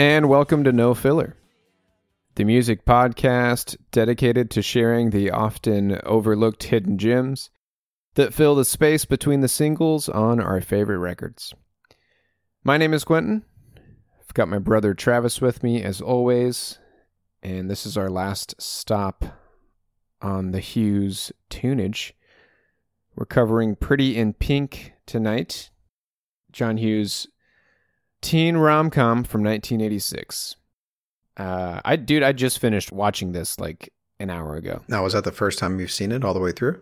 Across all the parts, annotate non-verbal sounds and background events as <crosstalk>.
And welcome to No Filler, the music podcast dedicated to sharing the often overlooked hidden gems that fill the space between the singles on our favorite records. My name is Quentin. I've got my brother Travis with me as always, and this is our last stop on the Hughes tunage. We're covering Pretty in Pink tonight. John Hughes teen rom com from 1986. Uh, I dude, I just finished watching this like an hour ago. Now, was that the first time you've seen it all the way through?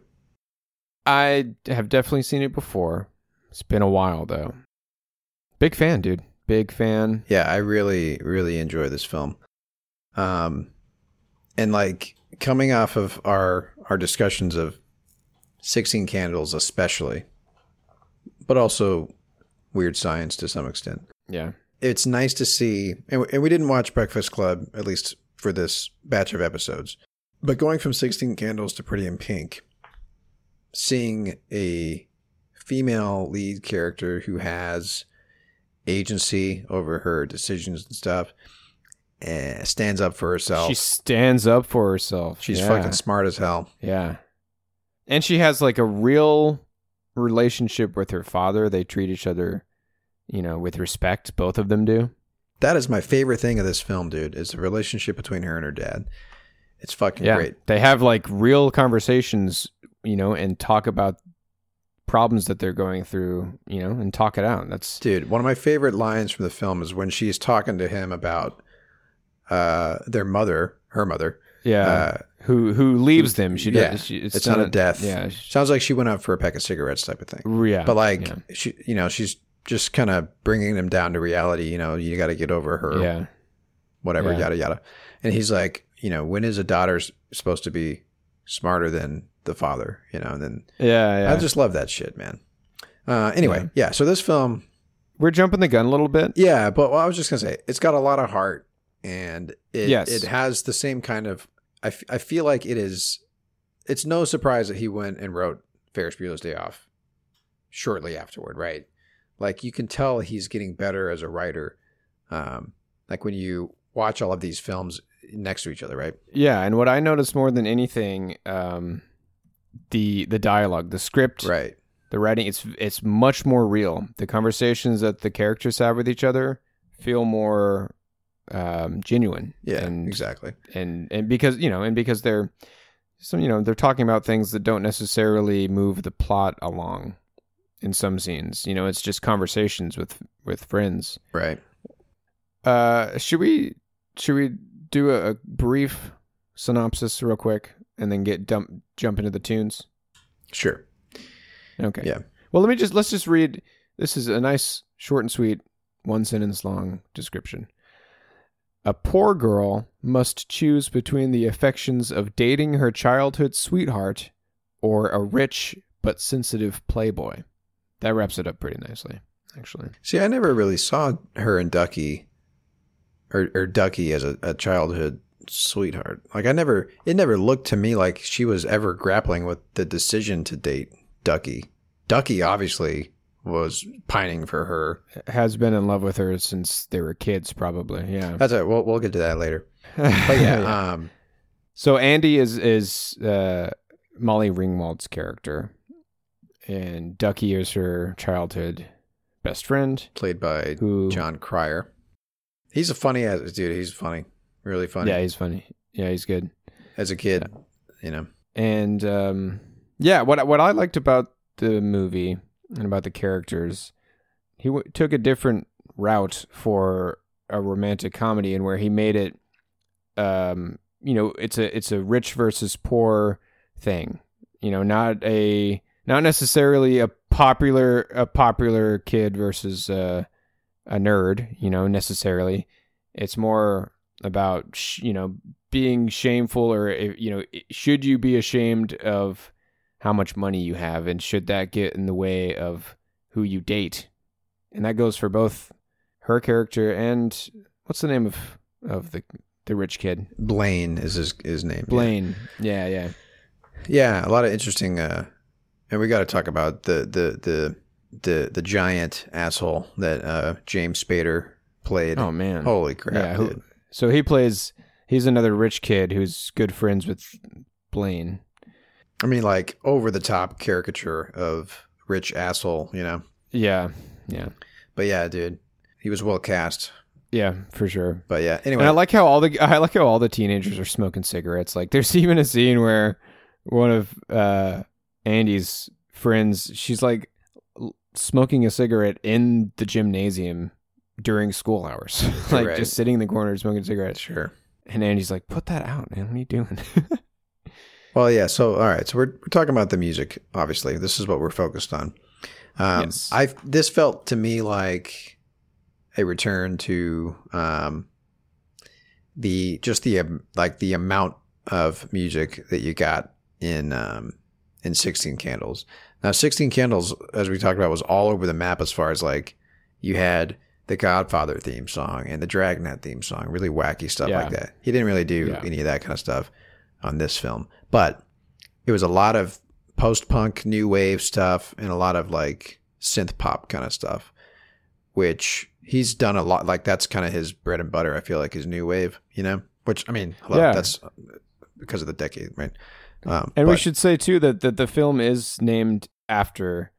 I have definitely seen it before. It's been a while though. Big fan, dude. Big fan. Yeah, I really, really enjoy this film. Um, and like coming off of our our discussions of Sixteen Candles, especially, but also Weird Science to some extent. Yeah. It's nice to see, and we, and we didn't watch Breakfast Club at least for this batch of episodes, but going from Sixteen Candles to Pretty in Pink, seeing a female lead character who has agency over her decisions and stuff, and stands up for herself. She stands up for herself. She's Yeah. fucking smart as hell. Yeah. And she has like a real relationship with her father. They treat each other, you know, with respect. Both of them do. That is my favorite thing of this film, dude. Is the relationship between her and her dad. It's fucking Yeah. great. They have like real conversations, you know, and talk about problems that they're going through, you know, and talk it out. That's Dude, one of my favorite lines from the film is when she's talking to him about uh, their mother, her mother. yeah. Uh, who who leaves them? She does. yeah, She, it's, not, a death. Yeah. she- sounds like she went out for a pack of cigarettes, type of thing. Yeah. But like, yeah. she, you know, she's just kind of bringing them down to reality. You know, you got to get over her, yeah. whatever, Yeah. yada yada. And he's like, you know, when is a daughter supposed to be smarter than the father? You know, and then Yeah. Yeah. I just love that shit, man. Uh, anyway, yeah. So this film, We're jumping the gun a little bit. yeah, but well, I was just gonna say it's got a lot of heart, and it Yes. it has the same kind of. I, f- I feel like it is. It's no surprise that he went and wrote Ferris Bueller's Day Off shortly afterward, right? Like you can tell he's getting better as a writer. Um, like when you watch all of these films next to each other, right? Yeah, and what I noticed more than anything, um, the the dialogue, the script, Right. the writing, it's it's much more real. The conversations that the characters have with each other feel more um, genuine. Yeah. and, exactly. and and because you know, and because they're some you know they're talking about things that don't necessarily move the plot along in some scenes. You know, it's just conversations with with friends. Right. Uh, should we should we do a, a brief synopsis real quick and then get dump jump into the tunes? Sure. Okay. Yeah. Well, let me just let's just read. This is a nice, short and sweet, one sentence long description. A poor girl must choose between the affections of dating her childhood sweetheart or a rich but sensitive playboy. That wraps it up pretty nicely. actually. See, I never really saw her and Ducky, or or Ducky as a, a childhood sweetheart. Like I never, it never looked to me like she was ever grappling with the decision to date Ducky. Ducky obviously was pining for her. Has been in love with her since they were kids, probably. Yeah. That's it. We'll we'll get to that later. <laughs> But yeah, um, So Andy is is uh, Molly Ringwald's character, and Ducky is her childhood best friend. played by Who? Jon Cryer. He's a funny ass dude. He's funny, really funny. Yeah, he's funny. Yeah, he's good. as a kid, you know. And um, yeah, what what I liked about the movie and about the characters, he w- took a different route for a romantic comedy, and where he made it, um, you know, it's a it's a rich versus poor thing. You know, not a not necessarily a popular a popular kid versus uh, a nerd. You know, necessarily. It's more about sh- you know being shameful or eh, you know should you be ashamed of how much money you have and should that get in the way of who you date and that goes for both her character and what's the name of of the the rich kid Blaine is his his name. blaine yeah yeah Yeah, a lot of interesting. Uh, and we got to talk about the the the the the giant asshole that uh, James Spader played. oh man Holy crap! yeah who, so he plays he's another rich kid who's good friends with blaine I mean, like over the top caricature of rich asshole, you know. yeah yeah But yeah, dude, he was well cast. yeah for sure But yeah, anyway, And I like how all the I like how all the teenagers are smoking cigarettes. Like there's <laughs> even a scene where one of uh Andy's friends, she's like smoking a cigarette in the gymnasium during school hours. <laughs> like Right. just sitting in the corner smoking cigarettes. sure. And Andy's like, "Put that out, man. What are you doing?" <laughs> Well, yeah. So, all right. So we're we're talking about the music. Obviously, this is what we're focused on. Um, Yes. I this felt to me like a return to um, the just the um, like the amount of music that you got in um, in Sixteen Candles. Now, Sixteen Candles, as we talked about, was all over the map as far as like you had the Godfather theme song and the Dragnet theme song, really wacky stuff Yeah. like that. He didn't really do Yeah. any of that kind of stuff on this film, but it was a lot of post punk, new wave stuff, and a lot of like synth pop kind of stuff, which he's done a lot. Like that's kind of his bread and butter. I feel like his new wave, you know. Which I mean, hello, Yeah. that's because of the decade, right? Um, and we should say too that that the film is named after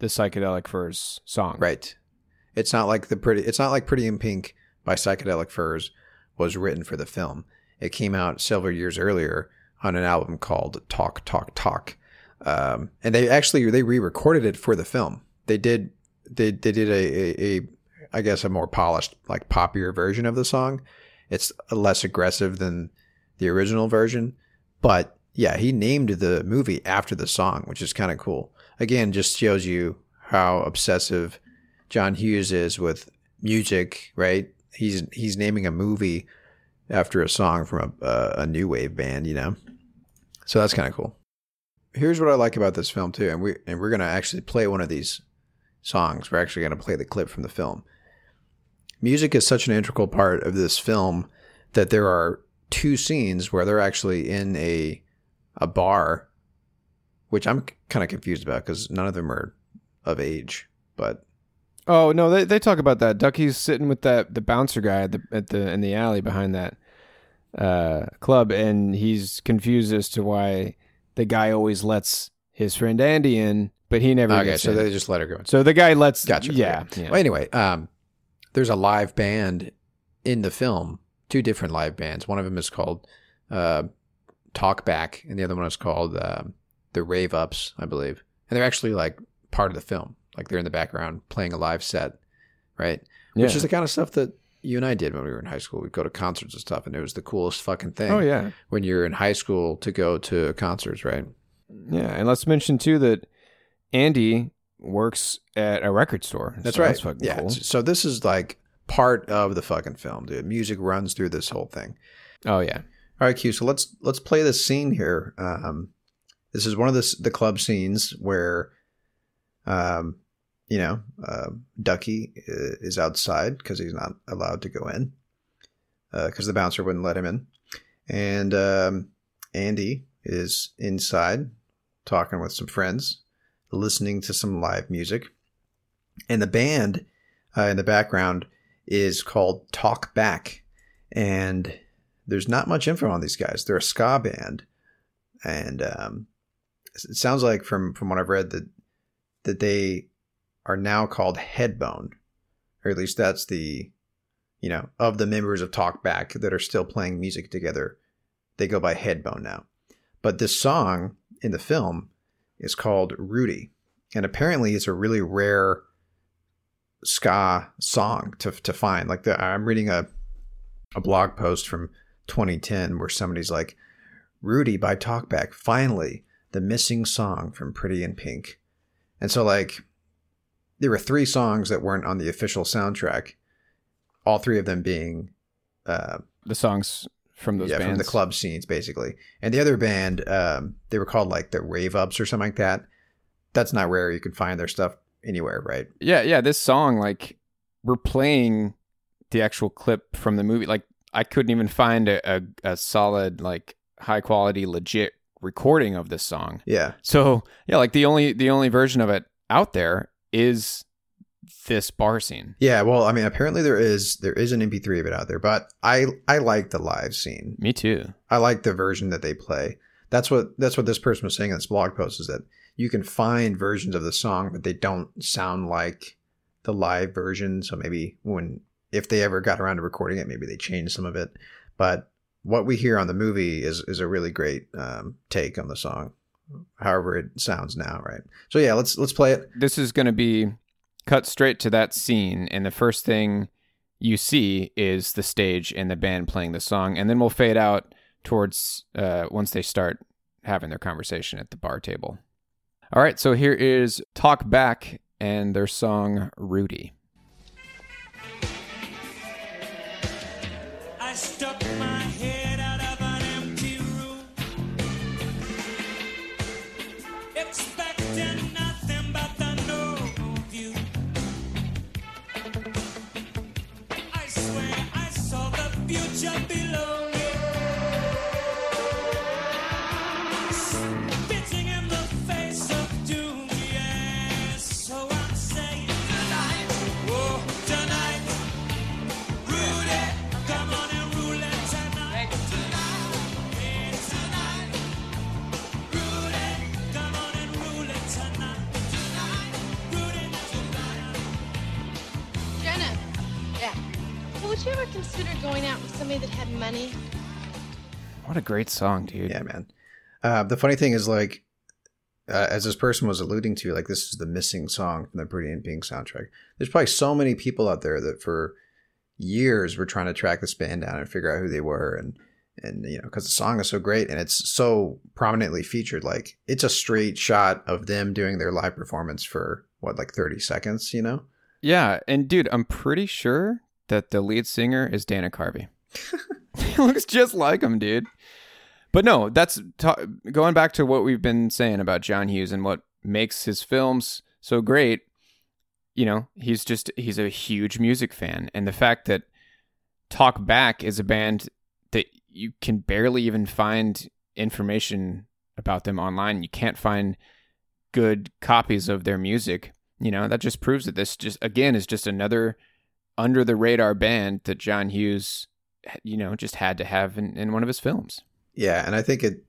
the psychedelic furs song. right. It's not like the pretty. It's not like Pretty in Pink by Psychedelic Furs was written for the film. It came out several years earlier on an album called Talk Talk Talk, um, and they actually they re-recorded it for the film. They did they they did a, a, a I guess a more polished like poppier version of the song. It's less aggressive than the original version, but yeah, he named the movie after the song, which is kind of cool. Again, just shows you how obsessive John Hughes is with music, right? He's he's naming a movie after a song from a, a, a new wave band, you know. So that's kind of cool. Here's what I like about this film too, and we and we're gonna actually play one of these songs. We're actually gonna play the clip from the film. Music is such an integral part of this film that there are two scenes where they're actually in a a bar, which I'm kind of confused about because none of them are of age. But Oh no, they they talk about that. Ducky's sitting with that the bouncer guy at the at the in the alley behind that uh club, and he's confused as to why the guy always lets his friend Andy in, but he never. okay, gets so in. they just let her go. so the guy lets. Gotcha. Yeah. Yeah. Well, anyway, um, there's a live band in the film. Two different live bands. One of them is called uh, Talk Back, and the other one is called um the Rave Ups, I believe. And they're actually like part of the film. Like they're in the background playing a live set, right? yeah. Which is the kind of stuff that you and I did when we were in high school. We'd go to concerts and stuff, and it was the coolest fucking thing. oh yeah. When you're in high school to go to concerts, right? Yeah, and let's mention too that Andy works at a record store. That's so right. That's fucking yeah. cool. So this is like part of the fucking film, dude. Music runs through this whole thing. Oh yeah. All right, Q. So let's let's play this scene here. Um, this is one of the the club scenes where, um, you know, uh, Ducky uh, is outside because he's not allowed to go in because the bouncer wouldn't let him in. And um, Andy is inside talking with some friends, listening to some live music. And the band uh, in the background is called Talk Back. And there's not much info on these guys. They're a ska band. And um, it sounds like from, from what I've read that that they are now called Headbone. Or at least that's the you know, of the members of Talkback that are still playing music together, they go by Headbone now. But this song in the film is called Rudy. And apparently it's a really rare ska song to, to find. Like the, I'm reading a, a blog post from 2010 where somebody's like, Rudy by Talkback, finally, the missing song from Pretty in Pink. And so, like, there were three songs that weren't on the official soundtrack, all three of them being uh, The songs from those yeah, bands. from the club scenes, basically. And the other band, um, they were called like the Rave Ups or something like that. That's not rare. You can find their stuff anywhere, right? Yeah, yeah. This song, like, we're playing the actual clip from the movie. Like, I couldn't even find a, a, a solid, like, high quality, legit recording of this song. Yeah. So yeah, like the only the only version of it out there is this bar scene. Yeah, well, I mean, apparently there is there is an MP3 of it out there, but I I like the live scene. Me too. I like the version that they play. That's what that's what this person was saying in this blog post is that you can find versions of the song, but they don't sound like the live version. So maybe when if they ever got around to recording it, maybe they changed some of it. But what we hear on the movie is is a really great um, take on the song. However, it sounds now, right? So yeah, let's let's play it. This is going to be cut straight to that scene, and the first thing you see is the stage and the band playing the song, and then we'll fade out towards uh, once they start having their conversation at the bar table. All right, so here is Talk Back and their song Rudy. I stuck Well, you ever consider going out with somebody that had money? What a great song, dude. Yeah, man. Uh, the funny thing is, like, uh, as this person was alluding to, like, this is the missing song from the Pretty in Pink soundtrack. There's probably so many people out there that for years were trying to track this band down and figure out who they were, and and you know, because the song is so great and it's so prominently featured. Like, it's a straight shot of them doing their live performance for what, like 30 seconds, you know? Yeah, and dude, I'm pretty sure that the lead singer is Dana Carvey. <laughs> he looks just like him, dude. But no, that's ta- going back to what we've been saying about John Hughes and what makes his films so great. You know, he's just he's a huge music fan, and the fact that Talk Back is a band that you can barely even find information about them online. You can't find good copies of their music. You know, that just proves that this just again is just another under the radar band that John Hughes, you know, just had to have in, in one of his films. Yeah, and I think it,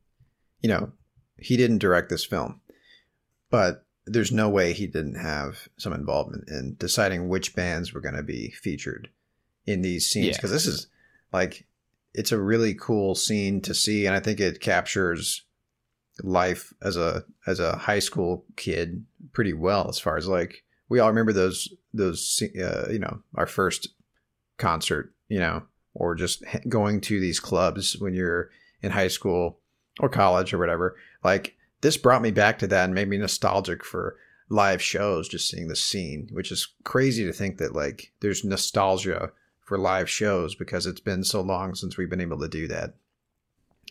you know, he didn't direct this film, but there's no way he didn't have some involvement in deciding which bands were going to be featured in these scenes Yeah. because this is like it's a really cool scene to see, and I think it captures life as a as a high school kid pretty well as far as like we all remember those those uh, you know our first concert you know or just going to these clubs when you're in high school or college or whatever. Like this brought me back to that and made me nostalgic for live shows, just seeing the scene, which is crazy to think that like there's nostalgia for live shows because it's been so long since we've been able to do that.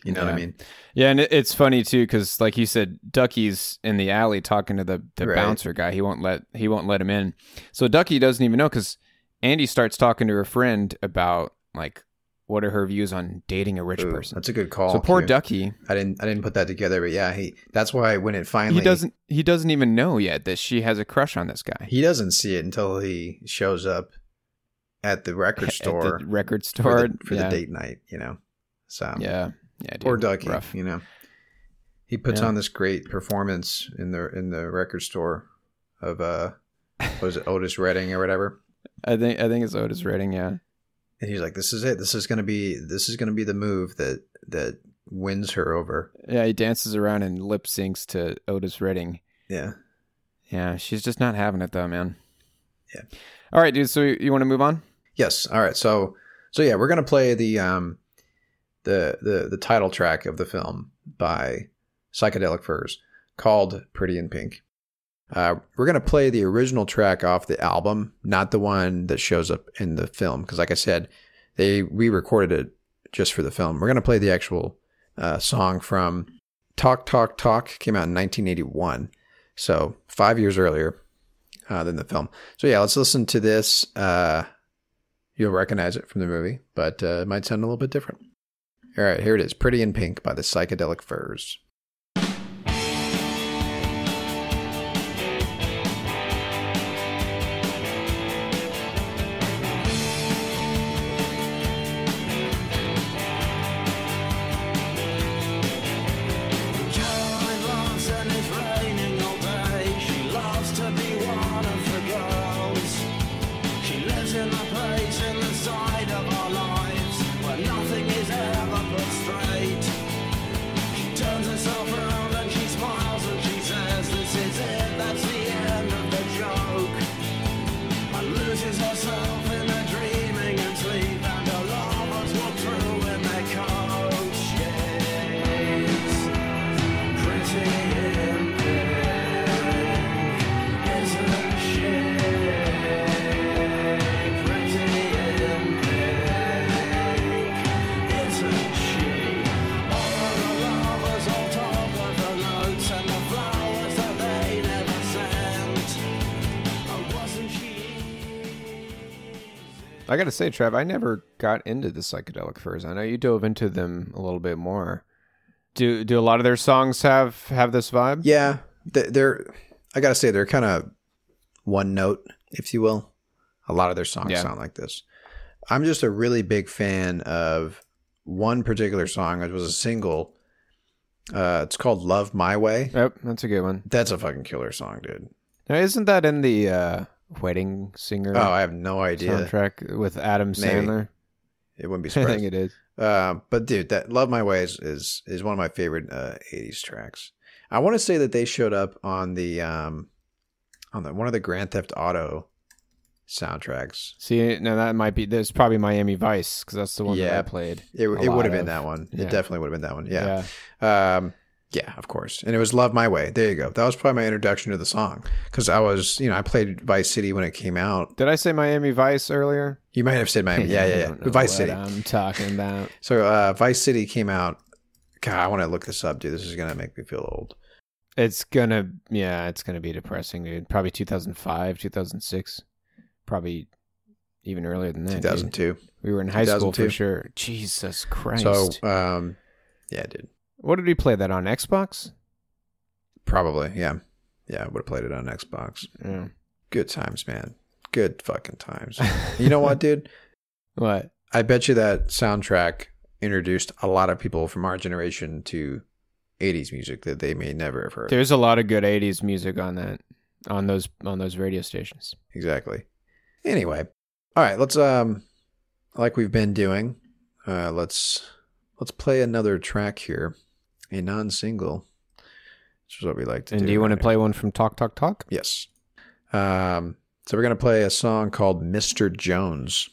You know what I mean? Yeah, and it's funny too because, like you said, Ducky's in the alley talking to the, the Right. bouncer guy. He won't let he won't let him in. So Ducky doesn't even know because Andy starts talking to her friend about like what are her views on dating a rich Ooh, person. That's a good call. so poor. Ducky, I didn't I didn't put that together, but yeah, he that's why when it finally he doesn't he doesn't even know yet that she has a crush on this guy he doesn't see it until he shows up at the record <laughs> At store the record for, store the, for yeah. the date night, you know. So Yeah, yeah, dude. poor Ducky, Rough. you know. He puts Yeah. on this great performance in the in the record store of uh what was it Otis Redding or whatever. I think I think it's Otis Redding. Yeah, And he's like, "This is it. This is gonna be. This is gonna be the move that that wins her over." yeah. He dances around and lip syncs to Otis Redding. Yeah. Yeah, she's just not having it though, man. Yeah. All right, dude. So you, you want to move on? Yes. All right. So so yeah, we're gonna play the um the the the title track of the film by Psychedelic Furs called Pretty in Pink. Uh, we're gonna play the original track off the album, not the one that shows up in the film, because like I said, they re-recorded it just for the film. We're gonna play the actual uh, song from Talk Talk Talk came out in 1981, so five years earlier uh, than the film. So yeah, let's listen to this. Uh, you'll recognize it from the movie, but uh, it might sound a little bit different. All right, here it is Pretty in Pink by the Psychedelic Furs. I got to say, Trev, I never got into the psychedelic furs. I know you dove into them a little bit more. Do do a lot of their songs have have this vibe? Yeah, they- they're. I gotta say they're kind of one note, if you will. A lot of their songs Yeah. sound like this. I'm just a really big fan of one particular song. It was a single. Uh, it's called "Love My Way." Yep, that's a good one. That's a fucking killer song, dude. Now, isn't that in the uh, Wedding Singer Oh, I have no idea. soundtrack with Adam Maybe. Sandler? It wouldn't be <laughs> I think it is. Uh, but dude, that "Love My Way" is is, one of my favorite uh, '80s tracks. I want to say that they showed up on the um on the one of the Grand Theft Auto soundtracks. See, now that might be. There's probably Miami Vice because that's the one that Yeah. I played. It, it would have been that one. Yeah. It definitely would have been that one. Yeah. Um, yeah, of course. And it was Love My Way. There you go. That was probably my introduction to the song because I was, you know, I played Vice City when it came out. Did I say Miami Vice earlier? You might have said Miami. Yeah, yeah, <laughs> yeah. Vice what City. I'm talking about. <laughs> So uh, Vice City came out. God, I want to look this up, dude. This is going to make me feel old. It's gonna, yeah, it's gonna be depressing, dude. Probably 2005, 2006, probably even earlier than that. dude. 2002. We were in high school for sure. Jesus Christ! So, um, yeah, dude. What did we play that on Xbox? Probably. Yeah. Yeah, I would have played it on Xbox. Yeah. Good times, man. Good fucking times. <laughs> you know what, dude? What? I bet you that soundtrack introduced a lot of people from our generation to 80s music that they may never have heard. There's a lot of good '80s music on that, on those, on those radio stations. Exactly. Anyway, all right, let's um like we've been doing, uh let's let's play another track here, a non-single. Which is what we like to And do. do you want to play one from Talk Talk Talk? Yes. Um so we're going to play a song called Mr. Jones.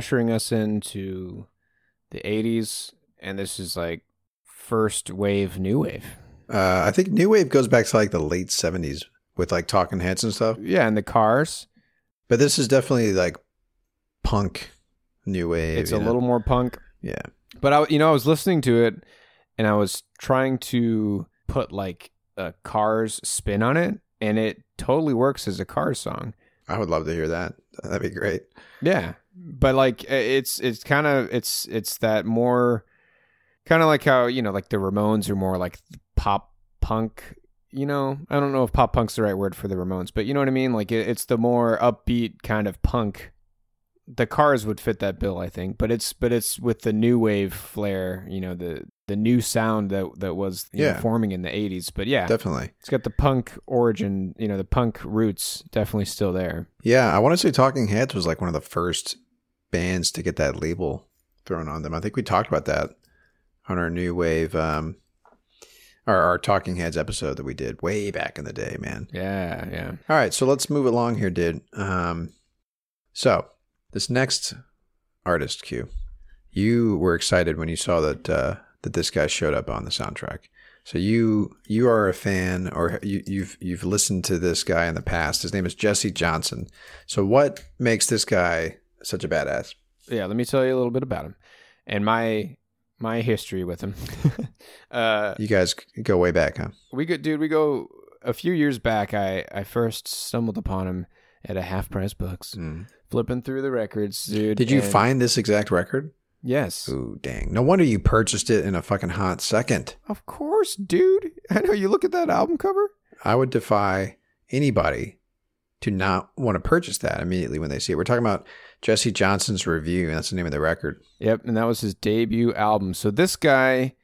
Ushering us into the '80s, and this is like first wave new wave. Uh, I think new wave goes back to like the late '70s with like Talking Heads and stuff. Yeah, and the Cars. But this is definitely like punk new wave. It's a know? little more punk. yeah. But I, you know, I was listening to it, and I was trying to put like a Cars spin on it, and it totally works as a Cars song. I would love to hear that. That'd be great. Yeah, but like it's it's kind of it's it's that more kind of like how you know like the Ramones are more like pop punk. You know, I don't know if pop punk's the right word for the Ramones, but you know what I mean. Like it, it's the more upbeat kind of punk. The Cars would fit that bill, I think, but it's but it's with the new wave flair. You know, the the new sound that that was you know, forming in the '80s. But yeah, Definitely. it's got the punk origin. You know, the punk roots definitely still there. Yeah, I want to say Talking Heads was like one of the first bands to get that label thrown on them. I think we talked about that on our new wave, um, our, our Talking Heads episode that we did way back in the day, man. Yeah, yeah. All right, so let's move along here, dude. Um, so this next artist, Q, you were excited when you saw that uh, that this guy showed up on the soundtrack. So you you are a fan, or you, you've you've listened to this guy in the past. His name is Jesse Johnson. So what makes this guy such a badass? yeah, let me tell you a little bit about him and my my history with him. <laughs> uh, You guys go way back, huh? we go, dude. We go a few years back. I I first stumbled upon him at a half price books, flipping through the records, dude. Did you and- find this exact record? Yes, Ooh, dang! No wonder you purchased it in a fucking hot second. of course, dude. <laughs> I know. You look at that album cover. I would defy anybody to not want to purchase that immediately when they see it. We're talking about Jesse Johnson's Revue, and that's the name of the record. Yep, and that was his debut album. So this guy,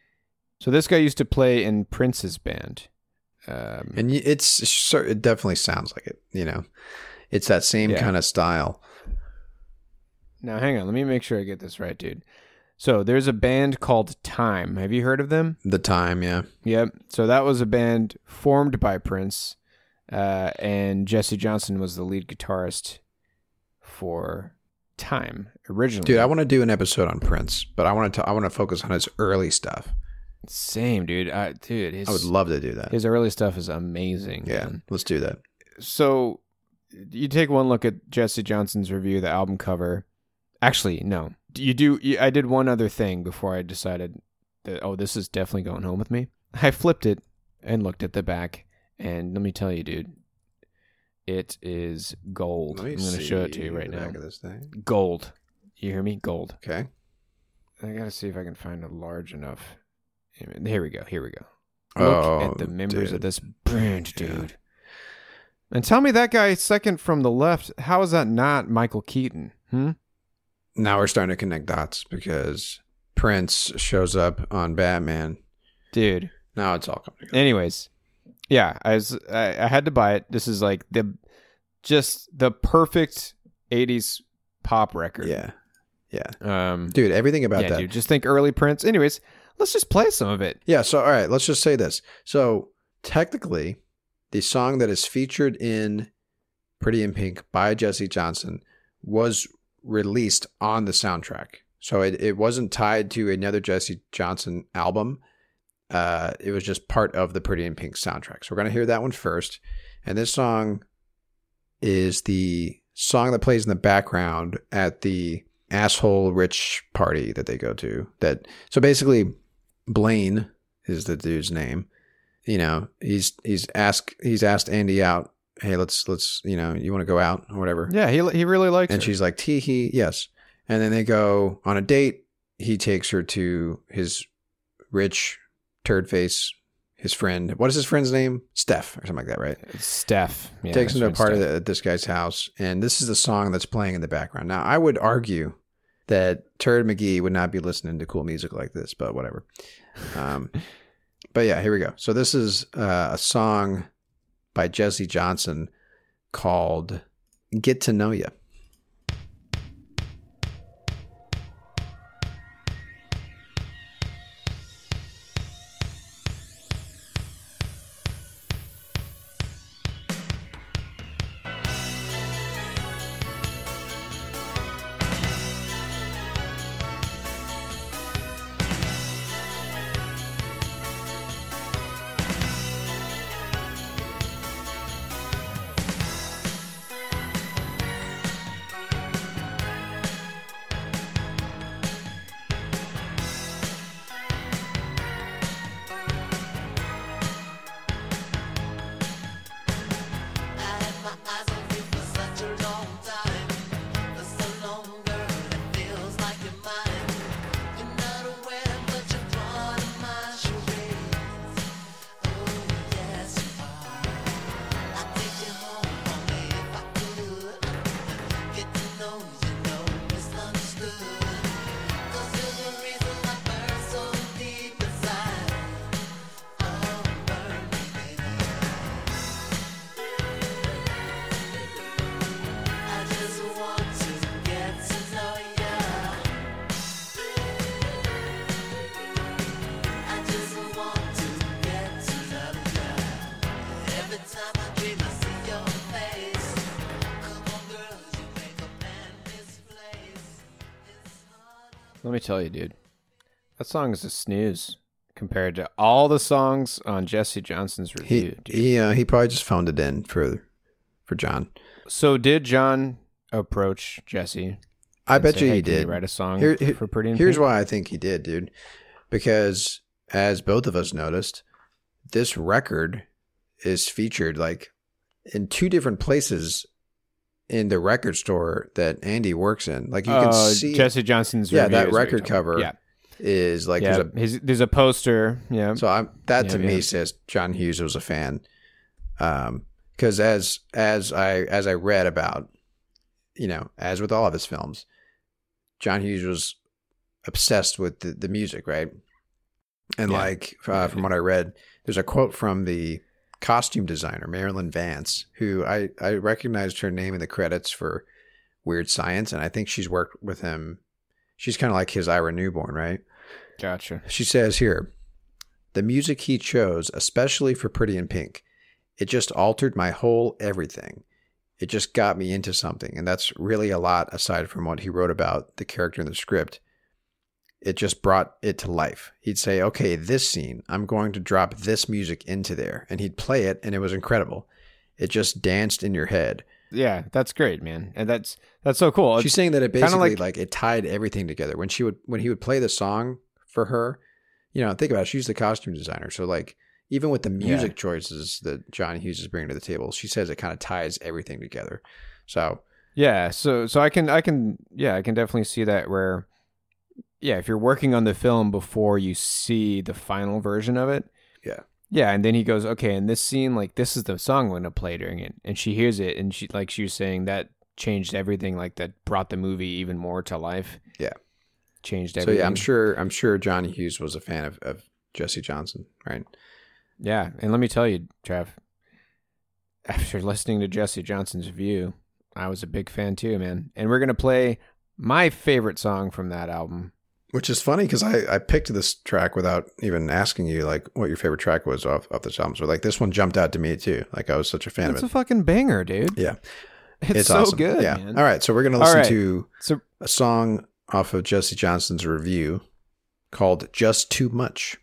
so this guy used to play in Prince's band. Um, And it's it definitely sounds like it. You know, it's that same Yeah. kind of style. Now, hang on. Let me make sure I get this right, dude. So, there's a band called Time. Have you heard of them? The time, yeah. Yep. So, that was a band formed by Prince, uh, and Jesse Johnson was the lead guitarist for Time originally. Dude, I want to do an episode on Prince, but I want to I want to focus on his early stuff. Same, dude. I, dude, his, I would love to do that. his early stuff is amazing. yeah, man. let's do that. so you take one look at Jesse Johnson's Revue, the album cover. Actually, no. You do. you- I did one other thing before I decided that oh, this is definitely going home with me. I flipped it and looked at the back, and let me tell you, dude, it is gold. I'm going to show it to you right now. of this thing. Gold. You hear me? Gold. Okay. I gotta see if I can find a large enough. Here we go. Here we go. Look Oh, at the members dude. of this Yeah. dude. And tell me that guy second from the left. How is that not Michael Keaton? Hmm. Now we're starting to connect dots because Prince shows up on Batman. Dude. Now it's all coming together. Anyways, yeah, I was I, I had to buy it. This is like the just the perfect '80s pop record. Yeah. Yeah. Um. Dude, everything about yeah, that. dude. Just think early Prince. Anyways, let's just play some of it. Yeah, so all right, let's just say this. So technically, the song that is featured in Pretty in Pink by Jesse Johnson was released on the soundtrack. So it, it wasn't tied to another Jesse Johnson album. Uh, it was just part of the Pretty in Pink soundtrack. So we're gonna hear that one first. And this song is the song that plays in the background at the asshole rich party that they go to. That so basically Blaine is the dude's name. You know, he's he's asked he's asked Andy out. Hey, let's let's you know, you want to go out or whatever. Yeah, he he really likes And her. she's like, tee hee, yes. And then they go on a date. He takes her to his rich turd face, his friend. What is his friend's name? Steff or something like that, right? Steff. Yeah, takes him to a party at this guy's house, and this is the song that's playing in the background. Now, I would argue that Turd McGee would not be listening to cool music like this, but whatever. Um, <laughs> but yeah, here we go. So this is uh, a song by Jesse Johnson called "Get to Know You." Me tell you, dude. That song is a snooze compared to all the songs on Jesse Johnson's He Revue. dude. he uh, he probably just phoned it in for for John. so did John approach Jesse? I bet say, you "Hey, he can you did. write a song Here- here- for Pretty Here's Pink?" why I think he did, dude. Because as both of us noticed, this record is featured like in two different places in the record store that Andy works in. Like you can Uh, see Jesse Johnson's Yeah, that is what you're record cover. Yeah, is like yeah. there's a his, there's a poster. Yeah, So I'm that to Yeah, me says John Hughes was a fan. Um, because as as I as I read about, you know, as with all of his films, John Hughes was obsessed with the, the music, right? And like uh, from what I read, there's a quote from the costume designer Marilyn Vance, who I I recognized her name in the credits for Weird Science, and I think she's worked with him. She's kind of like his Ira Newborn, right? gotcha. She says here, the music he chose, especially for Pretty in Pink, it just altered my whole everything. It just got me into something. And that's really a lot aside from what he wrote about the character in the script. It just brought it to life. He'd say, okay, this scene, I'm going to drop this music into there. And he'd play it, and it was incredible. It just danced in your head. Yeah, that's great, man, and that's that's so cool. She's saying that it basically like- like, it tied everything together. When she would when he would play the song for her, you know, think about it. She's the costume designer, so like even with the music choices that John Hughes is bringing to the table, she says it kind of ties everything together. So Yeah, so so I can I can yeah, I can definitely see that where yeah, if you're working on the film before you see the final version of it. Yeah. Yeah, and then he goes, "Okay, in this scene like this is the song I'm going to play during it." And she hears it and she like she was saying that changed everything like that brought the movie even more to life. Yeah. Changed everything. so yeah, I'm sure I'm sure John Hughes was a fan of, of Jesse Johnson, right? Yeah, and let me tell you, Trev, after listening to Jesse Johnson's view, I was a big fan too, man. And we're going to play my favorite song from that album. Which is funny because I, I picked this track without even asking you like what your favorite track was off off this album. So like this one jumped out to me too. Like I was such a fan It's of it. It's a fucking banger, dude. yeah, It's, so awesome. good, Yeah. man. All right, so we're gonna listen right. to So a song off of Jesse Johnson's Revue called Just Too Much.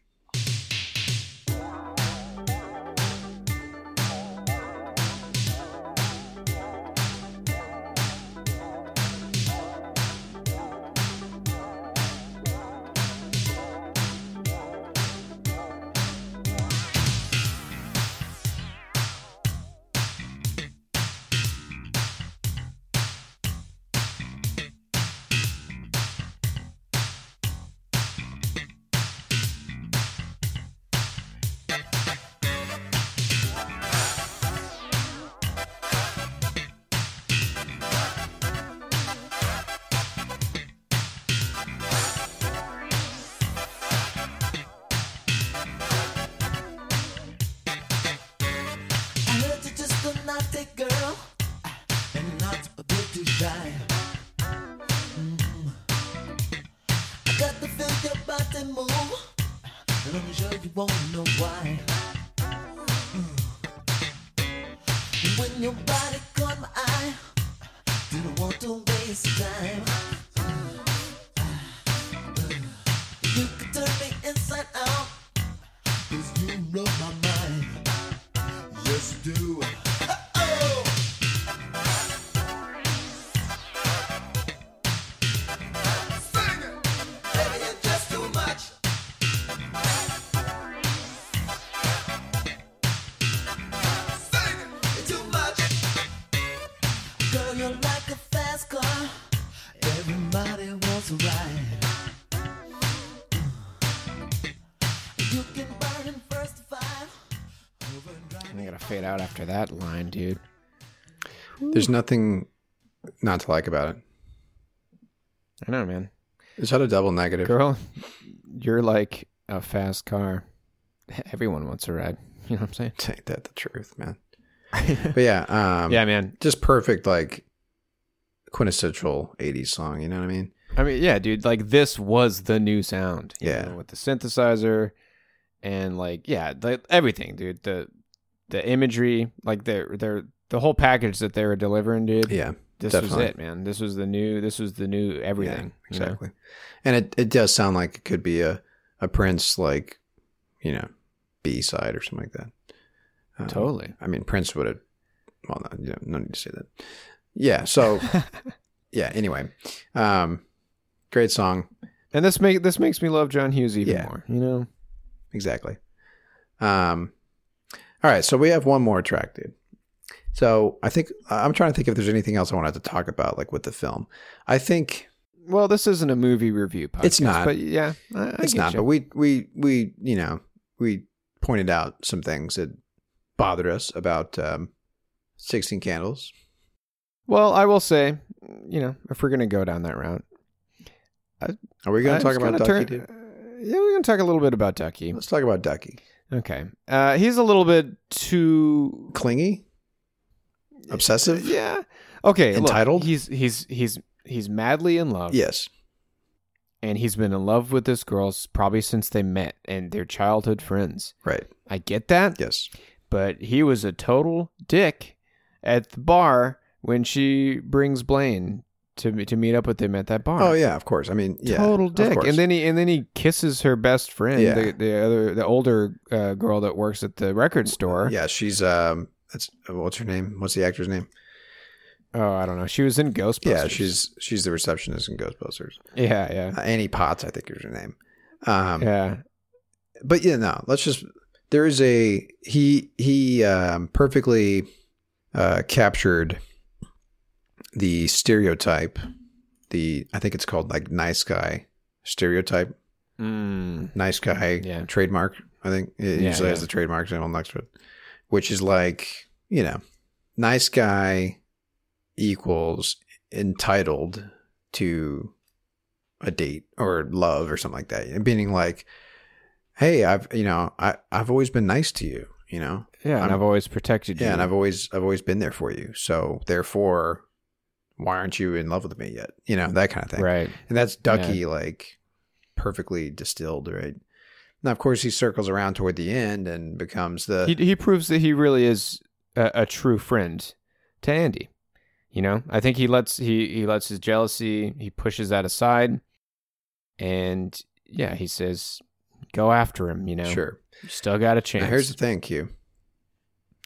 Out after that line, dude. There's nothing not to like about it. I know, man. Is that a double negative? Girl, you're like a fast car. Everyone wants a ride. <laughs> You know what I'm saying? Ain't that the truth, man? <laughs> But yeah, um, yeah, man. just perfect, like quintessential '80s song. You know what I mean? I mean, yeah, dude. Like this was the new sound. you Yeah. know, with the synthesizer and like, yeah, the, everything, dude. The the imagery, like their their the whole package that they were delivering, dude. Yeah, this Definitely. was it, man. This was the new. This was the new everything. Yeah, you know? exactly. And it, it does sound like it could be a, a Prince like, you know, B side or something like that. Um, Totally. I mean, Prince would have. Well, no, you know, no need to say that. Yeah. So, <laughs> yeah. Anyway, um, great song. And this make this makes me love John Hughes even Yeah. more. You know. Exactly. Um, all right. So we have one more track, dude. So I think I'm trying to think if there's anything else I wanted to talk about, like with the film. I think Well, this isn't a movie review podcast. It's not. but yeah, I, I it's not. you. But we we we you know we pointed out some things that bothered us about um, Sixteen Candles. Well, I will say, you know, if we're gonna go down that route, Are we going I to talk about gonna Ducky? turn- dude? Yeah, we're gonna talk a little bit about Ducky. Let's talk about Ducky. Okay, uh, he's a little bit too Clingy, obsessive. Yeah. Okay. look, Entitled? he's he's he's he's madly in love. Yes. And he's been in love with this girl probably since they met and they're childhood friends. Right. I get that. Yes. But he was a total dick at the bar when she brings Blaine to to meet up with him at that bar. Oh yeah. Of course. I mean, yeah. Total dick. And then he and then he kisses her best friend, Yeah. the, the other the older uh, girl that works at the record store. yeah, she's um. That's what's her name? What's the actor's name? Oh, I don't know. She was in Ghostbusters. Yeah, she's she's the receptionist in Ghostbusters. Yeah, yeah. Uh, Annie Potts, I think is her name. Um, yeah. but yeah, no, let's just. There is a he he um, perfectly uh, captured the stereotype. The I think it's called like nice guy stereotype. Mm. Nice guy Yeah. trademark. I think it Yeah, usually has the trademark symbol next to it, which is like you know, nice guy equals entitled to a date or love or something like that. Meaning like, hey, I've you know, I I've always been nice to you, you know. Yeah, and I'm- I've always protected you. Yeah, and I've always I've always been there for you. So therefore, why aren't you in love with me yet? You know, that kind of thing. right. And that's Ducky like perfectly distilled, right? Now of course he circles around toward the end and becomes the He he proves that he really is a, a true friend to Andie. You know, I think he lets he he lets his jealousy he pushes that aside, and yeah, he says, "Go after him." You know, Sure. you still got a chance. Now here's the thing, Q.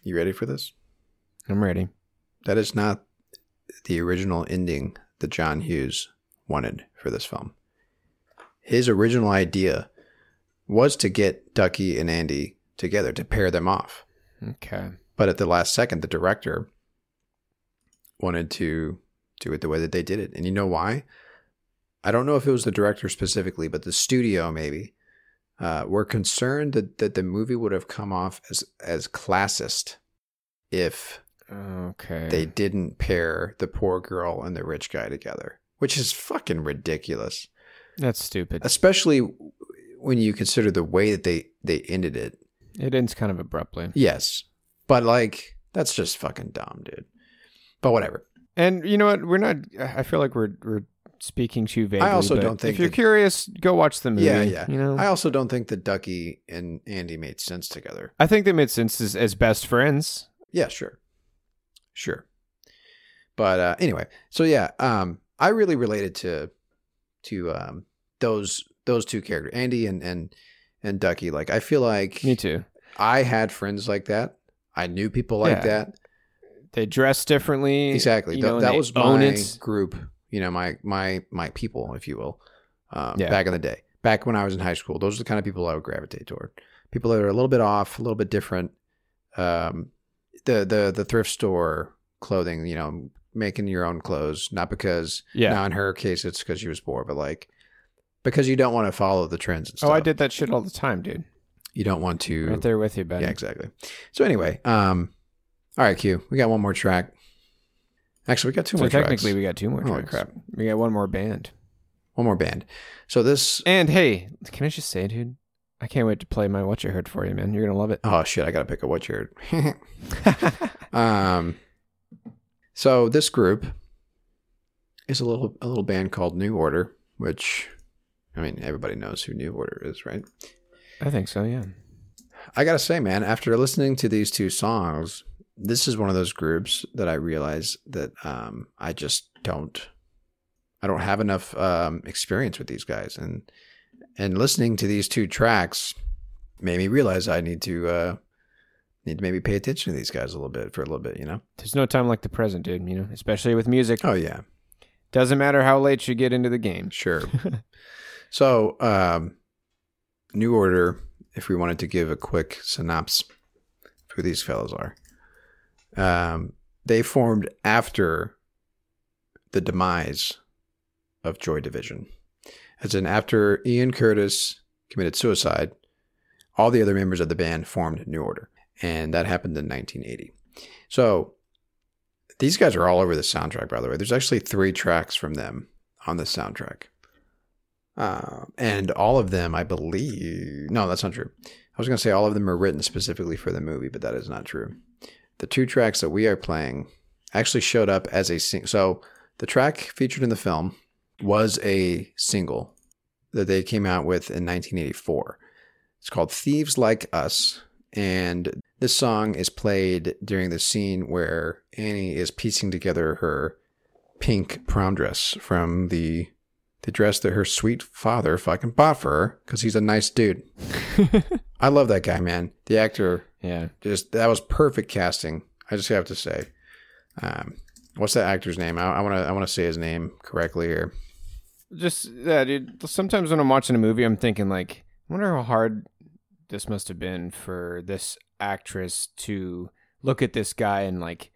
You ready for this? I'm ready. That is not the original ending that John Hughes wanted for this film. His original idea was to get Ducky and Andie together to pair them off. Okay. But at the last second, the director wanted to do it the way that they did it. And you know why? I don't know if it was the director specifically, but the studio maybe uh, were concerned that, that the movie would have come off as, as classist if Okay. they didn't pair the poor girl and the rich guy together, which is fucking ridiculous. That's stupid. Especially when you consider the way that they, they ended it. it ends kind of abruptly. Yes. But like, that's just fucking dumb, dude. But whatever. And you know what? We're not. I feel like we're we're speaking too vaguely. I also don't think if you're that- curious, go watch the movie. Yeah, yeah. You know, I also don't think that Ducky and Andie made sense together. I think they made sense as, as best friends. Yeah, sure. Sure. But uh anyway, so yeah, um I really related to to um those those two characters, Andie and and and Ducky. Like I feel like Me too. I had friends like that. I knew people like Yeah. that. They dress differently. Exactly. Th- know, that was my it. group, you know, my my my people, if you will. Um, Yeah. back in the day. Back when I was in high school, those are the kind of people I would gravitate toward. People that are a little bit off, a little bit different. Um, the the the thrift store clothing, you know, making your own clothes, not because Yeah. now in her case it's because she was poor, but like because you don't want to follow the trends and stuff. Oh, I did that shit all the time, dude. You don't want to Right there with you, buddy. yeah, exactly. So anyway, um, all right, Q, we got one more track. Actually, we got two So more. technically, tracks. we got two more Holy tracks. crap. We got one more band. one more band. So this, And hey, can I just say, dude? I can't wait to play my what you heard for you, man. You're gonna love it. oh shit, I gotta pick a what you heard. <laughs> um, so this group is a little a little band called New Order, which I mean everybody knows who New Order is, right? I think so. Yeah. I gotta say, man, after listening to these two songs, this is one of those groups that I realize that um, I just don't, I don't have enough um, experience with these guys, and and listening to these two tracks made me realize I need to uh, need to maybe pay attention to these guys a little bit for a little bit, you know. There's no time like the present, dude. You know, especially with music. Oh yeah, Doesn't matter how late you get into the game. Sure. <laughs> so, um, New Order, if we wanted to give a quick synopsis of who these fellows are, um, they formed after the demise of Joy Division. As in, after Ian Curtis committed suicide, all the other members of the band formed New Order. And that happened in 1980. So, these guys are all over the soundtrack, by the way. There's actually three tracks from them on the soundtrack. Uh, and all of them, I believe, no, that's not true. I was going to say all of them are written specifically for the movie, but that is not true. The two tracks that we are playing actually showed up as a sing. So the track featured in the film was a single that they came out with in 1984. It's called Thieves Like Us. And this song is played during the scene where Annie is piecing together her pink prom dress from the the dress that her sweet father fucking bought for her because he's a nice dude. <laughs> I love that guy, man. The actor Yeah. just that was perfect casting. I just have to say. Um, what's that actor's name? I want to I want to say his name correctly here. Just yeah, dude. Sometimes when I'm watching a movie, I'm thinking like, I wonder how hard this must have been for this actress to look at this guy and like,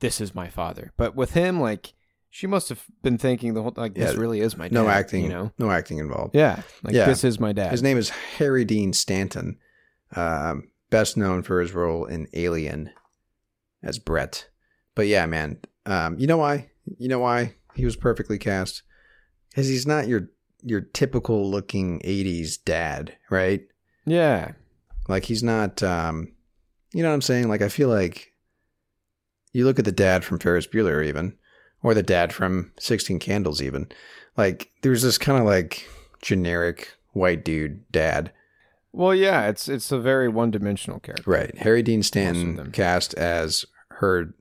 this is my father. But with him, like, she must have been thinking the whole like, this Yeah, really is my dad. No acting, you know? no acting involved. Yeah, like Yeah. this is my dad. His name is Harry Dean Stanton, um, best known for his role in Alien as Brett. But yeah, man, um, you know why? You know why he was perfectly cast? Because he's not your your typical looking '80s dad, right? Yeah, Like he's not. Um, you know what I'm saying? Like I feel like you look at the dad from Ferris Bueller, even, or the dad from Sixteen Candles, even. Like there's this kind of like generic white dude dad. Well, yeah, it's it's a very one dimensional character. Right. Harry Dean Stanton cast as her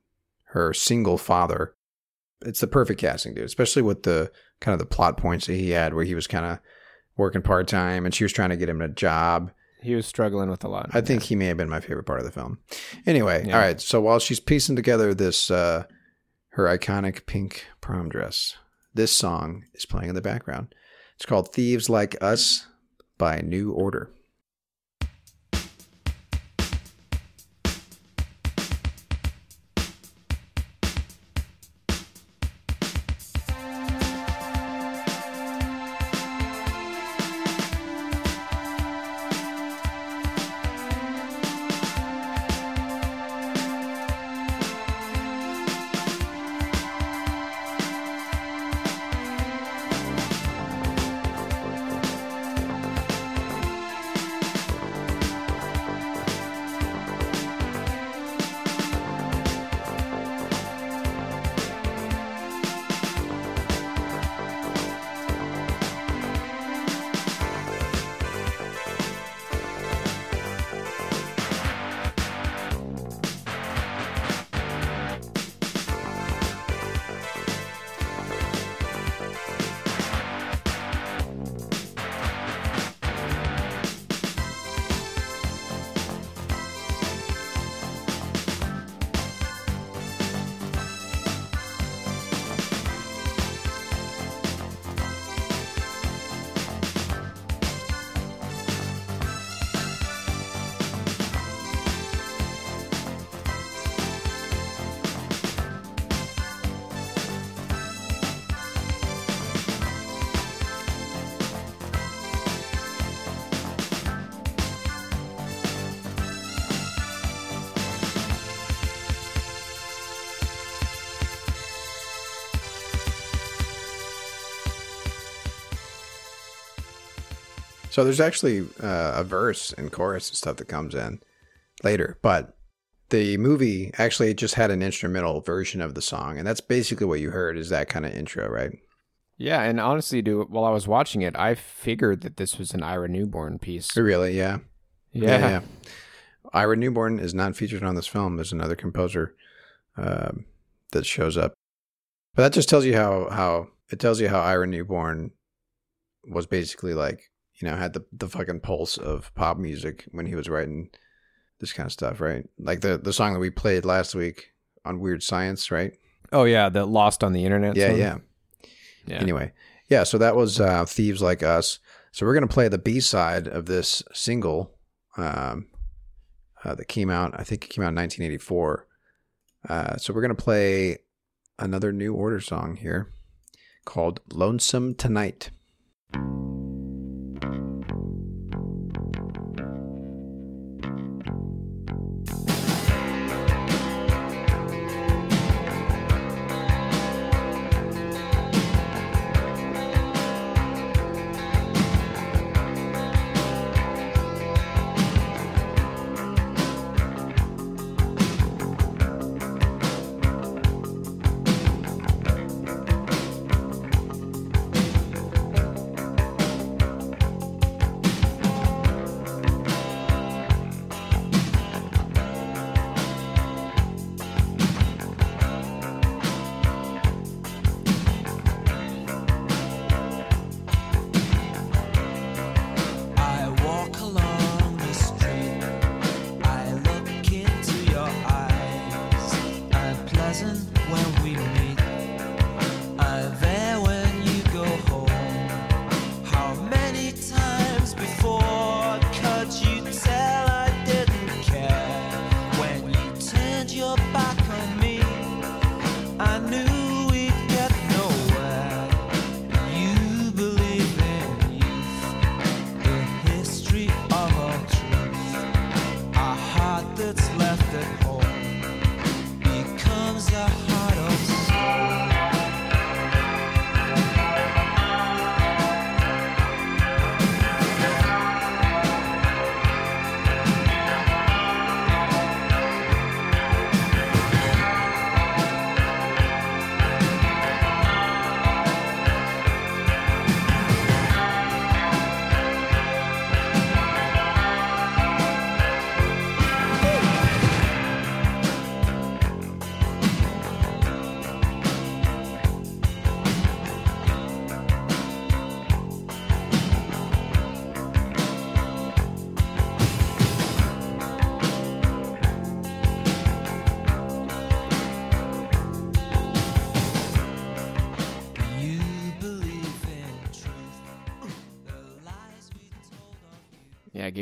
her single father. It's the perfect casting, dude. Especially with the kind of the plot points that he had, where he was kind of working part time and she was trying to get him a job. He was struggling with a lot. I think he may have been my favorite part of the film. Anyway, Yeah. all right. So while she's piecing together this uh, her iconic pink prom dress, this song is playing in the background. It's called "Thieves Like Us" by New Order. So there's actually uh, a verse and chorus and stuff that comes in later, but the movie actually just had an instrumental version of the song, and that's basically what you heard is that kind of intro, right? Yeah, and honestly, dude, while I was watching it, I figured that this was an Ira Newborn piece. Really? Yeah. Yeah. yeah Ira Newborn is not featured on this film. There's another composer um, that shows up, but that just tells you how how it tells you how Ira Newborn was basically like you know had the the fucking pulse of pop music when he was writing this kind of stuff, right? Like the the song that we played last week on Weird Science, right? Oh yeah, the Lost on the Internet. yeah, yeah. yeah. Anyway, yeah, so that was uh, Thieves Like Us. So we're going to play the B side of this single um, uh, that came out, I think it came out in 1984. Uh, so we're going to play another New Order song here called Lonesome Tonight.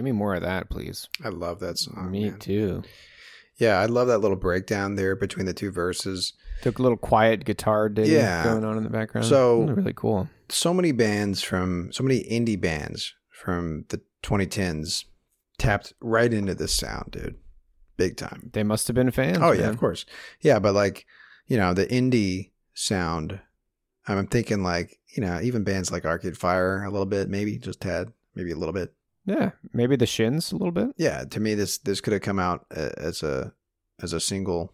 Me more of that, please. I love that song. me man. too. Yeah, I love that little breakdown there between the two verses. Took a little quiet guitar ding Yeah. going on in the background. So- Really, cool. so many bands from so many indie bands from the 2010s tapped right into this sound, dude. Big time. They must have been fans. Oh yeah, of course. Yeah, but like, you know, the indie sound, I'm thinking like, you know, even bands like Arcade Fire a little bit, maybe just tad, maybe a little bit. Yeah, maybe the Shins a little bit. Yeah, to me this this could have come out uh, as a as a single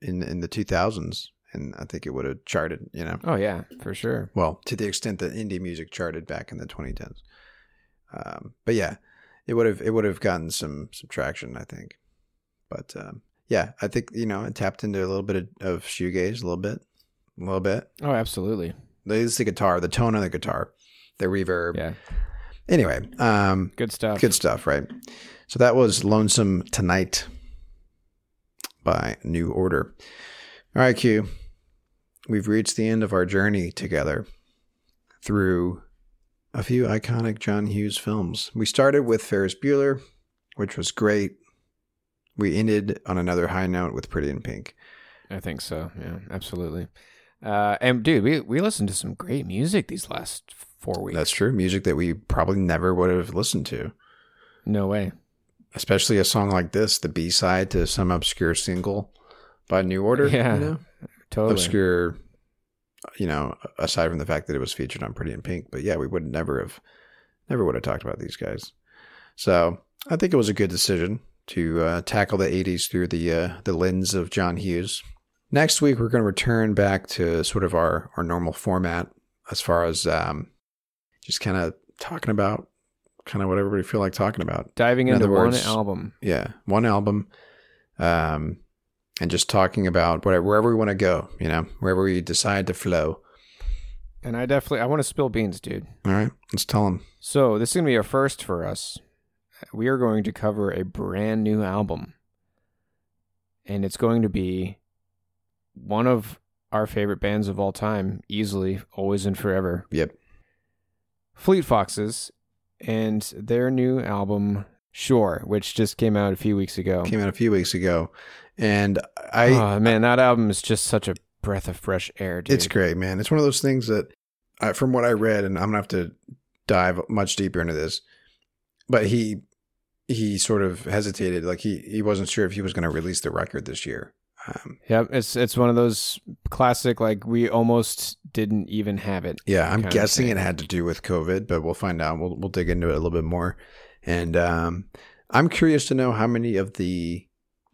in in the 2000s and I think it would have charted, you know. Oh yeah, for sure. Well, to the extent that indie music charted back in the 2010s. Um, but yeah, it would have it would have gotten some some traction, I think. But um, yeah, I think you know it tapped into a little bit of, of shoegaze, a little bit, a little bit. Oh, absolutely. It's the guitar, the tone of the guitar, the reverb. Yeah, Anyway, um, good stuff. good stuff, right? So that was "Lonesome Tonight" by New Order. All right, Q. We've reached the end of our journey together through a few iconic John Hughes films. We started with Ferris Bueller, which was great. We ended on another high note with Pretty in Pink. I think so. Yeah, absolutely. Uh, and dude, we we listened to some great music these last four weeks. That's true. Music that we probably never would have listened to, no way. especially a song like this, the B side to some obscure single by New Order. Yeah. you know? Totally. obscure, you know, aside from the fact that it was featured on Pretty in Pink. But yeah, we would never have, never would have talked about these guys. So I think it was a good decision to uh, tackle the '80s through the uh, the lens of John Hughes. Next week, we're going to return back to sort of our our normal format as far as um, just kind of talking about kind of what everybody feel like talking about. Diving In into other one album. Yeah, one album, um, and just talking about whatever wherever we want to go. You know, wherever we decide to flow. And I definitely I want to spill beans, dude. All right, let's tell them. So this is gonna be a first for us. We are going to cover a brand new album, and it's going to be one of our favorite bands of all time, easily, always and forever. Yep. Fleet Foxes, and their new album Shore, which just came out a few weeks ago. Came out a few weeks ago, and I oh man, that album is just such a breath of fresh air, dude. It's great, man. It's one of those things that, I, from what I read, and I'm gonna have to dive much deeper into this, but he he sort of hesitated, like he he wasn't sure if he was going to release the record this year. Um, Yep, it's it's one of those classic like we almost didn't even have it. yeah, I'm guessing it had to do with COVID, but we'll find out. We'll we'll dig into it a little bit more, and um, I'm curious to know how many of the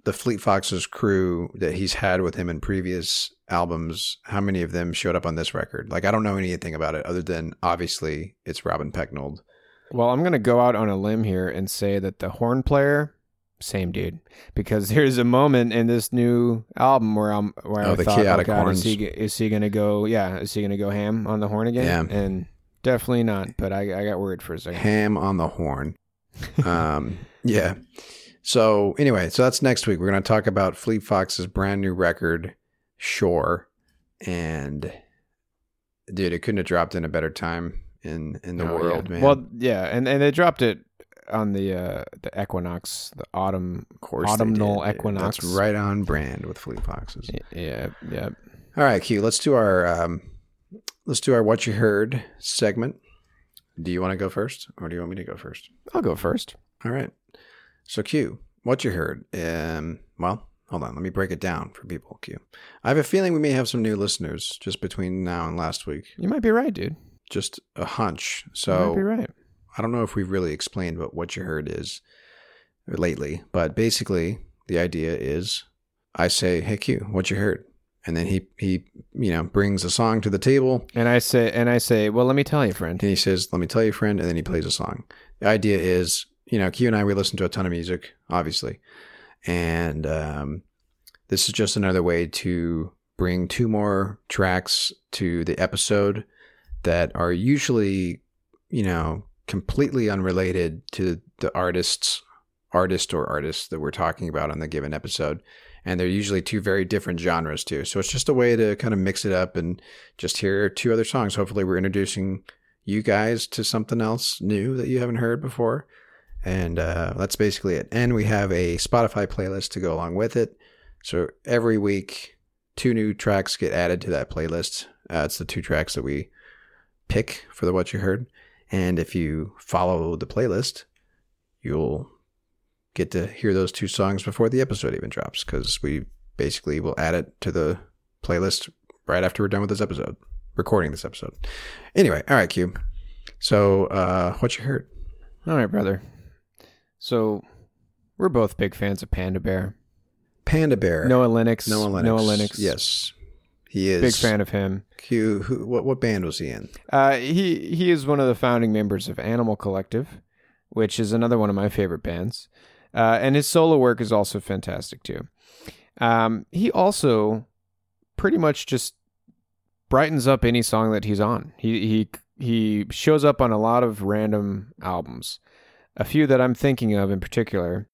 the Fleet Foxes crew that he's had with him in previous albums, how many of them showed up on this record? Like, I don't know anything about it other than obviously it's Robin Pecknold. Well, I'm gonna go out on a limb here and say that the horn player, same dude, because <laughs> there's a moment in this new album where I'm where Oh, I the thought, chaotic oh God, horns. is he is he gonna go? Yeah, is he gonna go ham on the horn again? Yeah. and definitely not. But I I got worried for a second. ham on the horn. <laughs> Um, yeah. So anyway, so that's next week. We're going to talk about Fleet Fox's brand new record, Shore, and dude, it couldn't have dropped in a better time in in the Oh, world, yeah. man. Well, yeah, and and they dropped it on the uh the equinox, the autumn. course, autumnal equinox. That's right on brand with Fleet Foxes. Yeah, yeah. All right, Q. Let's do our um, let's do our what you heard segment. Do you want to go first, or do you want me to go first? I'll go first. All right. So Q, what you heard? Um, well, hold on. Let me break it down for people. Q. I have a feeling we may have some new listeners just between now and last week. You might be right, dude. Just a hunch. So you might be right. I don't know if we've really explained what what you heard is lately, but basically the idea is I say, "Hey Q, what you heard?" And then he he you know brings a song to the table And I say, and I say, well, let me tell you, friend. and he says, "Let me tell you, friend," and then he plays a song. The idea is, you know, Q and I we listen to a ton of music, obviously, and um, this is just another way to bring two more tracks to the episode that are usually, you know, completely unrelated to the artists, artist or artists that we're talking about on the given episode. And they're usually two very different genres too. So it's just a way to kind of mix it up and just hear two other songs. Hopefully, we're introducing you guys to something else new that you haven't heard before. And uh, that's basically it. And we have a Spotify playlist to go along with it. So every week, two new tracks get added to that playlist. Uh, it's the two tracks that we pick for the What You Heard. And if you follow the playlist, you'll get to hear those two songs before the episode even drops because we basically will add it to the playlist right after we're done with this episode, recording this episode. Anyway, all right, Cube. So, uh, what you heard? All right, brother. So we're both big fans of Panda Bear. Panda Bear. Noah Lennox. Noah Lennox. Noah Lennox. Yes, he is Big fan of him. Q. Who? What? What band was he in? Uh, he he is one of the founding members of Animal Collective, which is another one of my favorite bands. Uh, and his solo work is also fantastic too. Um, he also pretty much just brightens up any song that he's on. He he he shows up on a lot of random albums. A few that I'm thinking of in particular.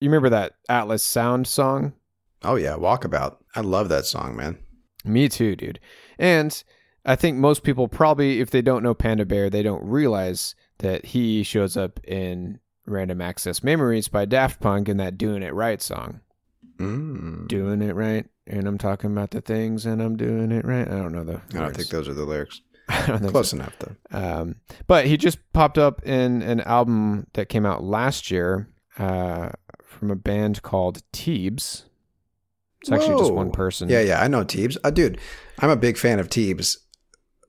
You remember that Atlas Sound song? Oh yeah, Walkabout. I love that song, man. Me too, dude. And I think most people probably, if they don't know Panda Bear, they don't realize that he shows up in Random Access Memories by Daft Punk in that Doing It Right song. Mm. Doing it right. And I'm talking about the things and I'm doing it right. I don't know the. I don't think those are the lyrics. <laughs> I don't think Close so. enough though. Um, but he just popped up in an album that came out last year uh, from a band called Teebs. It's actually just one person. Yeah, yeah, I know Teebs. Uh, dude, I'm a big fan of Teebs.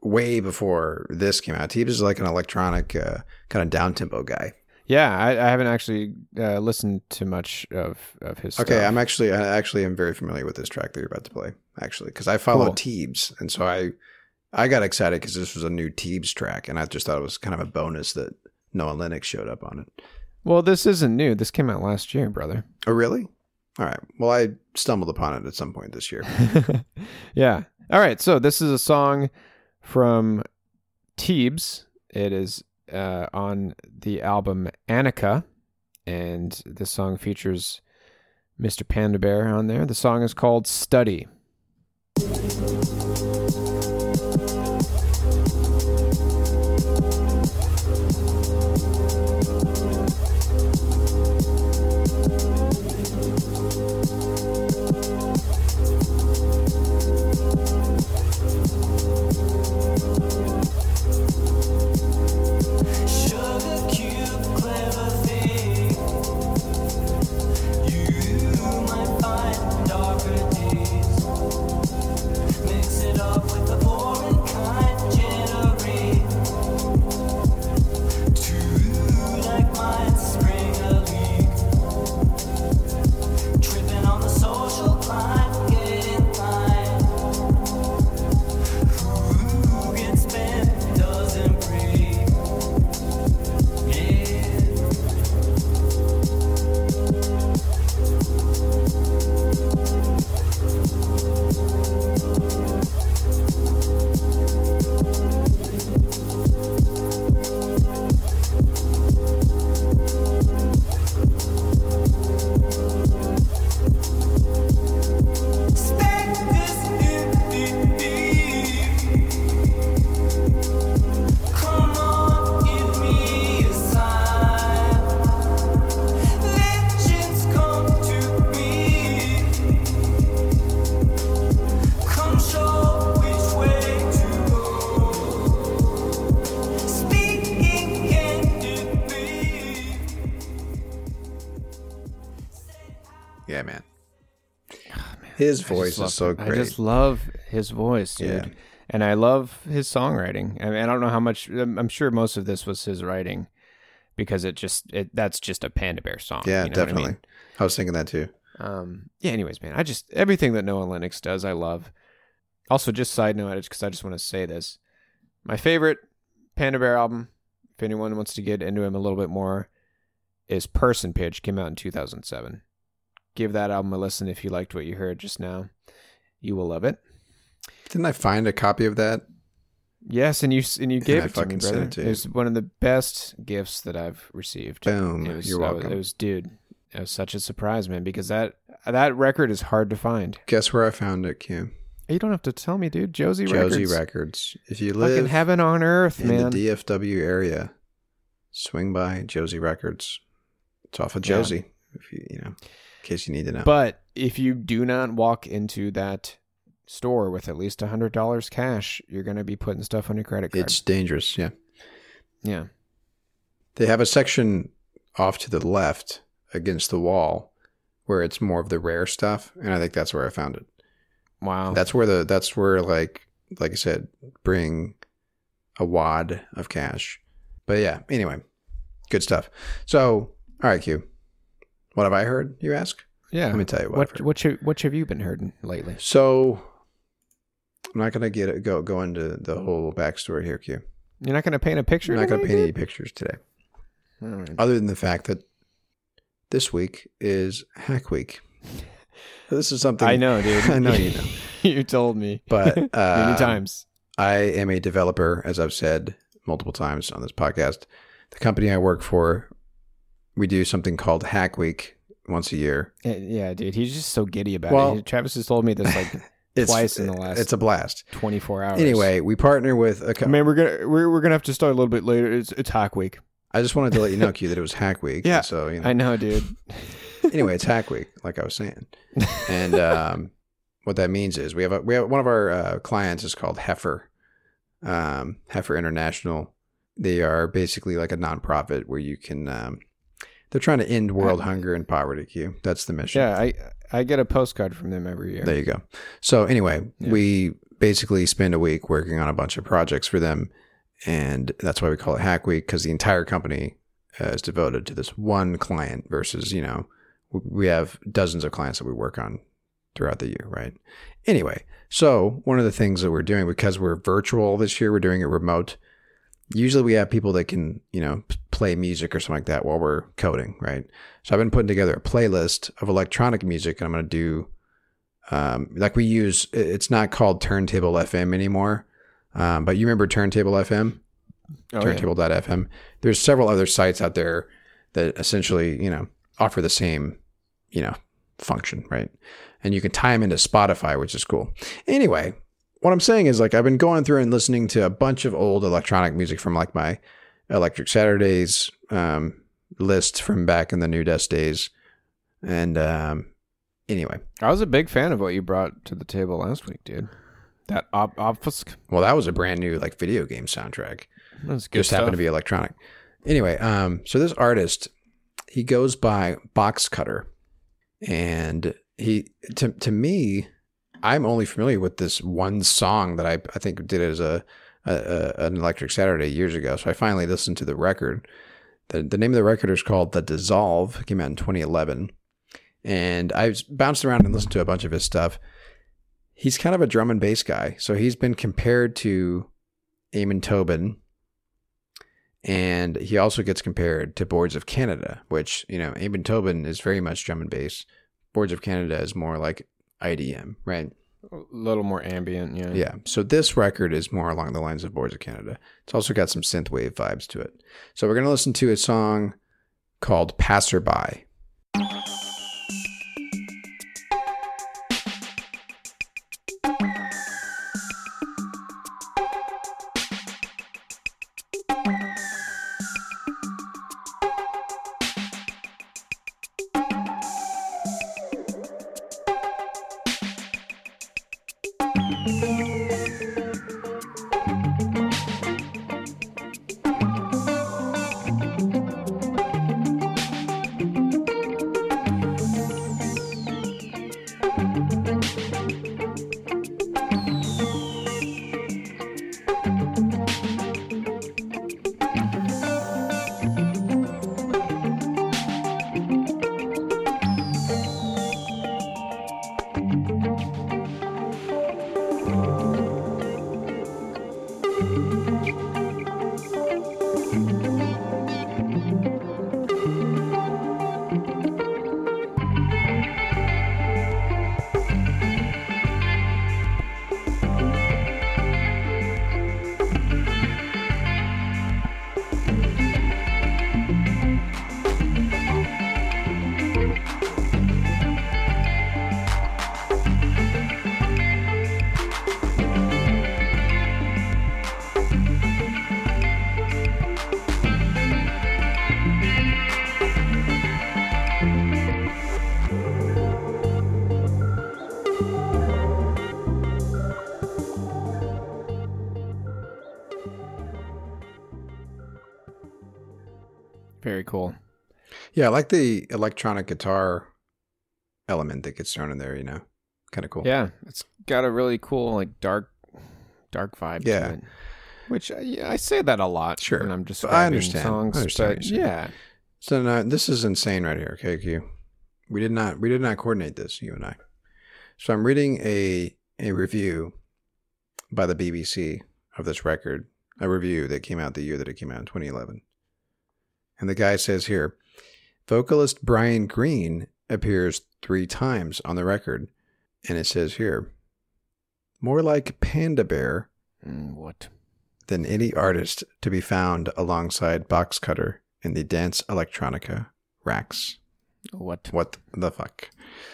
Way before this came out, Teebs is like an electronic uh, kind of down tempo guy. Yeah, I, I haven't actually uh, listened to much of, of his Okay, stuff. I'm actually I actually am very familiar with this track that you're about to play. Actually, because I follow Cool. Teebs, and so I I got excited because this was a new Teebs track, and I just thought it was kind of a bonus that Noah Lennox showed up on it. Well, this isn't new. This came out last year, brother. Oh, really? All right. Well, I stumbled upon it at some point this year. <laughs> yeah. All right. So this is a song from Teebs. It is uh, on the album Anicca, and this song features Mr. Panda Bear on there. The song is called Studie. His voice is so him. great. I just love his voice, dude. Yeah. And I love his songwriting. I mean, I don't know how much. I'm I'm sure most of this was his writing, because it just it that's just a Panda Bear song. yeah, you know what I definitely. mean? I, was thinking that too. Um, yeah. Anyways, man, I just everything that Noah Lennox does, I love. Also, just side note, because I just want to say this, my favorite Panda Bear album, if anyone wants to get into him a little bit more, is Person Pitch. Came out in 2007. Give that album a listen if you liked what you heard just now. You will love it. Didn't I find a copy of that? Yes, and you and you gave I it to me, sent brother. it to It was one of the best gifts that I've received. Boom. It was, You're I was- welcome. it was, dude. It was such a surprise, man, because that that record is hard to find. Guess where I found it, Q? You don't have to tell me, dude. Josey, Records. Josey Records. Records. If you Fucking in heaven on earth, man. in man. the DFW area, swing by Josey Records. It's off of Yeah. Josey. If you you know, case you need to know. But if you do not walk into that store with at least a hundred dollars cash, you're gonna be putting stuff on your credit card. it's dangerous. Yeah. yeah. They have a section off to the left against the wall where it's more of the rare stuff, and I think that's where I found it. Wow. That's where the that's where like like I said, bring a wad of cash. But yeah, anyway, good stuff. So, all right, Q. What have I heard? You ask. yeah. Let me tell you what. What what you, what have you been hearing lately? So, I'm not gonna get go go into the whole backstory here, Q. You're not gonna paint a picture. I'm not gonna paint any pictures today, right. other than the fact that this week is Hack Week. <laughs> This is something I know, dude. <laughs> I know you <laughs> know. you told me, But many uh, times. I am a developer, as I've said multiple times on this podcast. The company I work for, we do something called Hack Week once a year. Yeah, yeah, dude. He's just so giddy about Well- it. Travis has told me this like <laughs> It's, twice in the last It's a blast. 24 hours. Anyway, we partner with a I company. mean, we're gonna we're, we're gonna have to start a little bit later. It's it's hack week. I just wanted to let you know, <laughs> Q, that it was Hack Week. Yeah, So you know. I know, dude. <laughs> anyway, it's Hack Week, like I was saying. And um, what that means is we have a, we have one of our uh, clients is called Heifer, um, Heifer International. They are basically like a nonprofit where you can. Um, they're trying to end world hunger and poverty. Q. That's the mission. yeah, I I get a postcard from them every year. There you go. So anyway, Yeah. we basically spend a week working on a bunch of projects for them, and that's why we call it Hack Week because the entire company uh, is devoted to this one client versus you know we have dozens of clients that we work on throughout the year, right? Anyway, so one of the things that we're doing because we're virtual this year, we're doing it remote. Usually, we have people that can you know play music or something like that while we're coding, right? So I've been putting together a playlist of electronic music, and I'm going to do um, like we use. It's not called Turntable FM anymore, um, but you remember Turntable FM, Oh, yeah. Turntable.fm. There's several other sites out there that essentially, you know, offer the same, you know, function, right? And you can tie them into Spotify, which is cool. Anyway, what I'm saying is like I've been going through and listening to a bunch of old electronic music from like my Electric Saturdays um, list from back in the New Dust days. And um, anyway, I was a big fan of what you brought to the table last week, dude. That op- obfusc. well, that was a brand new like video game soundtrack. That's good just happened to be electronic. Anyway, um, so this artist, he goes by Boxcutter, and he to to me, I'm only familiar with this one song that I I think did as a, a, a an Electric Saturday years ago. So I finally listened to the record. the The name of the record is called The Dissolve. It came out in 2011, and I've bounced around and listened to a bunch of his stuff. He's kind of a drum and bass guy, so he's been compared to Amon Tobin, and he also gets compared to Boards of Canada, which, you know, Amon Tobin is very much drum and bass. Boards of Canada is more like IDM, right? A little more ambient. Yeah. Yeah. So this record is more along the lines of Boards of Canada. It's also got some synthwave vibes to it. So we're going to listen to a song called Passerby. Like the electronic guitar element that gets thrown in there, you know? Kind of cool. Yeah, it's got a really cool like dark, dark vibe. Yeah. to it. Which I, yeah, I say that a lot. Sure. when I'm just I understand. songs. I understand but yeah, So this is insane right here, okay, Q. We did not we did not coordinate this, you and I. So I'm reading a a review by the BBC of this record, a review that came out the year that it came out in 2011. And the guy says here, vocalist Brian Green appears three times on the record, and it says here, more like Panda Bear Mm, what? than any artist to be found alongside Boxcutter in the dance electronica racks. What? What the fuck?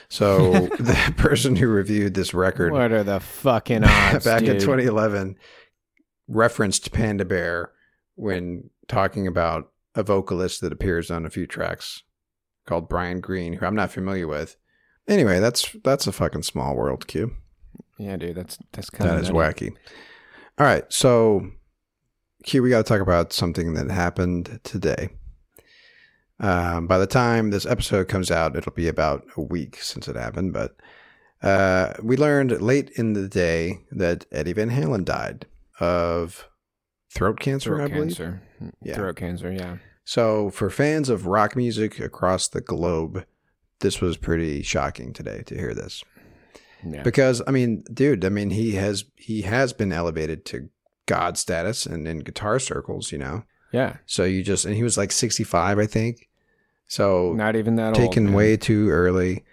So <laughs> the person who reviewed this record What are the fucking odds? <laughs> back in 2011 referenced Panda Bear when talking about a vocalist that appears on a few tracks called Brian Green, who I'm not familiar with. Anyway, that's that's a fucking small world, Q. Yeah, dude, that's that's kind That of is wacky. All right, so Q, we got to talk about something that happened today. Um, by the time this episode comes out, it'll be about a week since it happened. But uh, we learned late in the day that Eddie Van Halen died of throat cancer, I Throat believe. cancer. Yeah. Throat cancer. Yeah. So, for fans of rock music across the globe, this was pretty shocking today to hear this. Yeah. Because I mean, dude, I mean he has he has been elevated to god status and in guitar circles, you know. Yeah. So you just and he was like 65, I think. So Not even that taken man. way too early,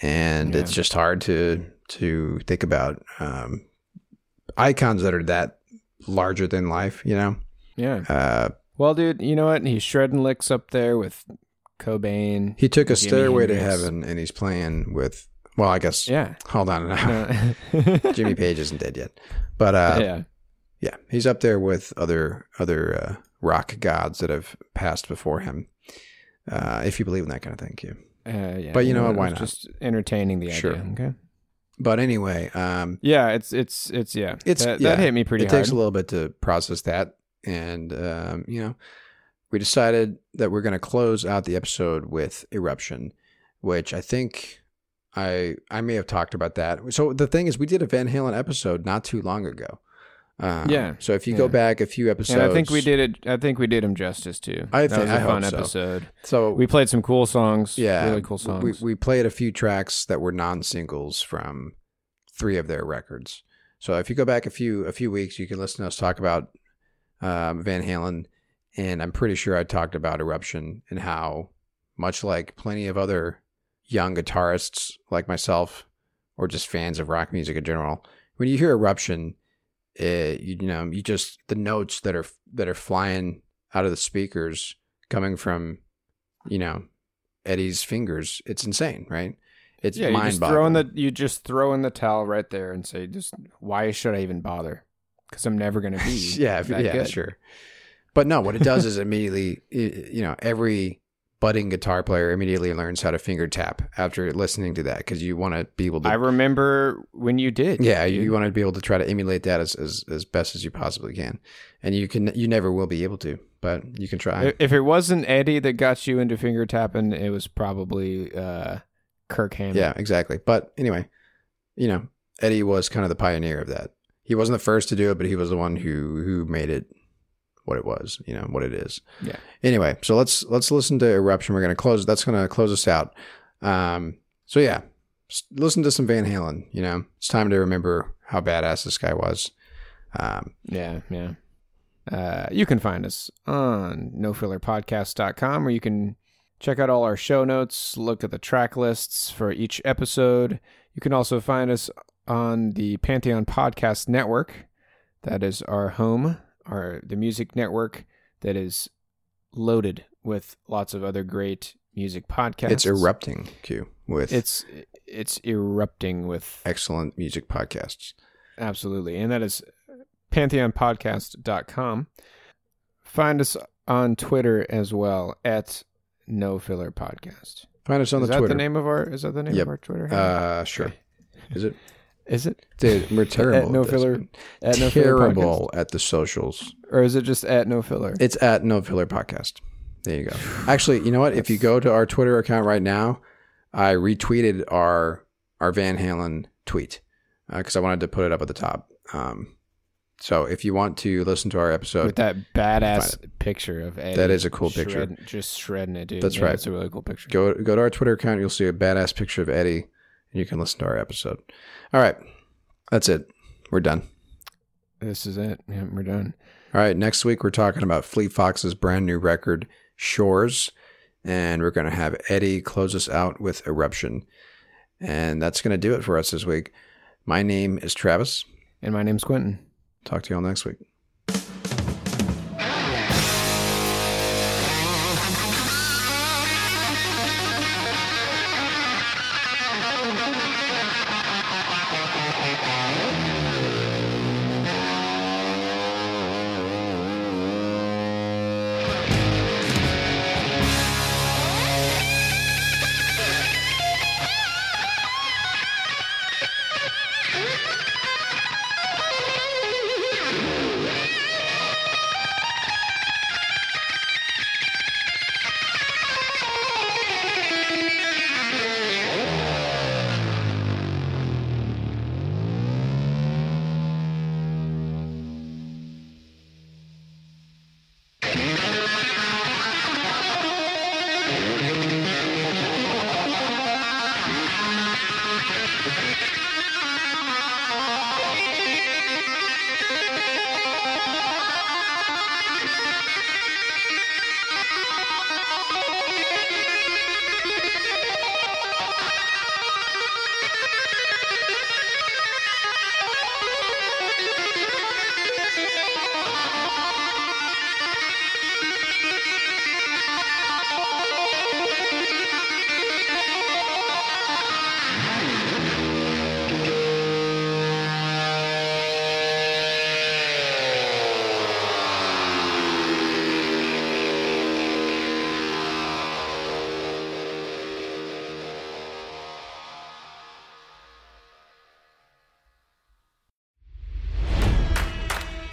and Yeah. it's just hard to to think about um, icons that are that larger than life. You know, Yeah. uh, Well, dude, you know what? He's shredding licks up there with Cobain. he took a Jimi stairway to heaven, and he's playing with. Well, I guess. Yeah. Hold on, No. <laughs> Jimmy Page isn't dead yet, but uh, yeah. yeah, he's up there with other other uh, rock gods that have passed before him. Uh, if you believe in that kind of thing, Q. Uh, yeah. But you know what, why not? Just entertaining the Sure. idea. Okay. But anyway, um, Yeah, it's it's it's yeah. It's- that, yeah. that hit me pretty hard. it hard. takes a little bit to process that, and um, you know, we decided that we're going to close out the episode with eruption, which I think I I may have talked about that. So the thing is, we did a Van Halen episode not too long ago. Um, Yeah, So if you go back a few episodes, and I think we did it. I think we did him justice too. I that think- was I a fun so. episode. So We played some cool songs. yeah, really cool songs. We we played a few tracks that were non singles from three of their records. So if you go back a few a few weeks, you can listen to us talk about um, Van Halen, and I'm pretty sure I talked about Eruption and how much like plenty of other young guitarists like myself, or just fans of rock music in general, when you hear Eruption, it, you know you just the notes that are that are flying out of the speakers coming from you know Eddie's fingers. It's insane, right? It's yeah, mind just throw in boggling. the you just throw in the towel right there and say, just why should I even bother? Because I'm never gonna <laughs> be. yeah, yeah, good. sure. But no, what it does is immediately, you know, every budding guitar player immediately learns how to finger tap after listening to that because you want to be able to. I remember when you did. yeah, dude. you want to be able to try to emulate that as, as as best as you possibly can, and you can. You never will be able to, but you can try. If- If it wasn't Eddie that got you into finger tapping, it was probably uh, Kirk Hammett. Yeah, exactly. But anyway, you know, Eddie was kind of the pioneer of that. He wasn't the first to do it, but he was the one who who made it what it was, you know, what it is. Yeah. Anyway, so let's let's listen to Eruption. We're going to close that's going to close us out. Um so yeah, listen to some Van Halen, you know. It's time to remember how badass this guy was. Um Yeah, yeah. Uh, you can find us on nofillerpodcast.com where you can check out all our show notes, look at the track lists for each episode. You can also find us on the Pantheon Podcast Network. That is our home, our the music network that is loaded with lots of other great music podcasts. it's erupting Q with It's it's erupting with excellent music podcasts. Absolutely. And that is pantheonpodcast.com. Find us on Twitter as well at No Filler Podcast. Find us on is the that Twitter. the name of our is that the name Yep. of our Twitter? Uh sure. Is it? Is it Dude, we're terrible. at no at filler at no filler terrible at the socials. or is it just at no filler? It's at No Filler Podcast. There you go. Actually, you know what? If you go to our Twitter account right now, I retweeted our our Van Halen tweet because I wanted to put it up at the top. Um, so if you want to listen to our episode, With that badass picture of Eddie. That is a cool picture. shred- Just shredding it, dude. That's Yeah, right. It's a really cool picture. go go to our Twitter account. You'll see a badass picture of Eddie, you can listen to our episode. All right, that's it. We're done. This is it. Yeah, we're done. All right, next week we're talking about Fleet Foxes' brand new record, Shores, and we're going to have Eddie close us out with Eruption. And that's going to do it for us this week. My name is Travis. And my name's Quentin. Talk to you all next week.